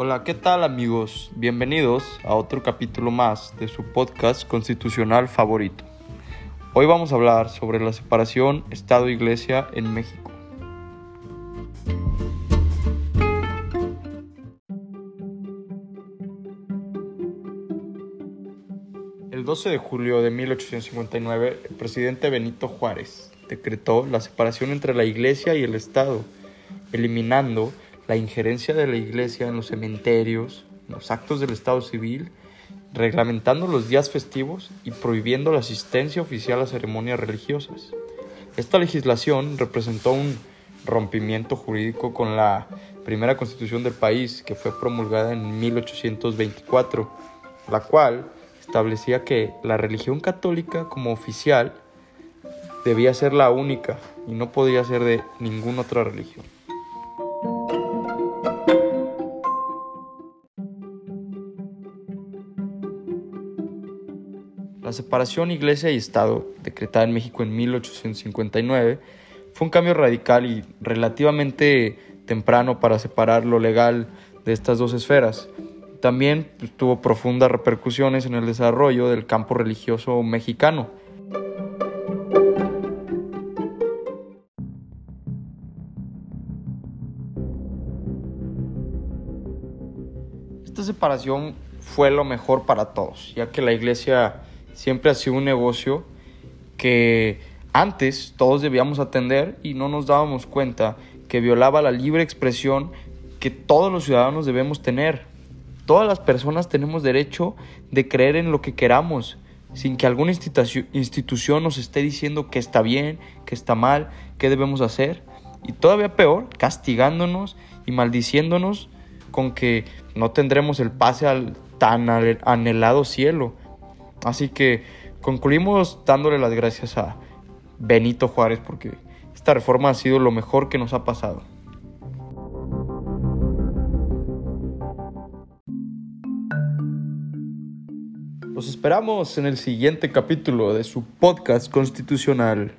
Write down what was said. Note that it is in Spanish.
Hola, ¿qué tal amigos? Bienvenidos a otro capítulo más de su podcast constitucional favorito. Hoy vamos a hablar sobre la separación Estado-Iglesia en México. El 12 de julio de 1859, el presidente Benito Juárez decretó la separación entre la Iglesia y el Estado, eliminando la injerencia de la Iglesia en los cementerios, en los actos del Estado civil, reglamentando los días festivos y prohibiendo la asistencia oficial a ceremonias religiosas. Esta legislación representó un rompimiento jurídico con la primera constitución del país, que fue promulgada en 1824, la cual establecía que la religión católica como oficial debía ser la única y no podía ser de ninguna otra religión. La separación iglesia y Estado, decretada en México en 1859, fue un cambio radical y relativamente temprano para separar lo legal de estas dos esferas. También pues, tuvo profundas repercusiones en el desarrollo del campo religioso mexicano. Esta separación fue lo mejor para todos, ya que la iglesia siempre ha sido un negocio que antes todos debíamos atender y no nos dábamos cuenta que violaba la libre expresión que todos los ciudadanos debemos tener. Todas las personas tenemos derecho de creer en lo que queramos, sin que alguna institución nos esté diciendo que está bien, que está mal, qué debemos hacer. Y todavía peor, castigándonos y maldiciéndonos con que no tendremos el pase al tan anhelado cielo. Así que concluimos dándole las gracias a Benito Juárez porque esta reforma ha sido lo mejor que nos ha pasado. Los esperamos en el siguiente capítulo de su podcast constitucional.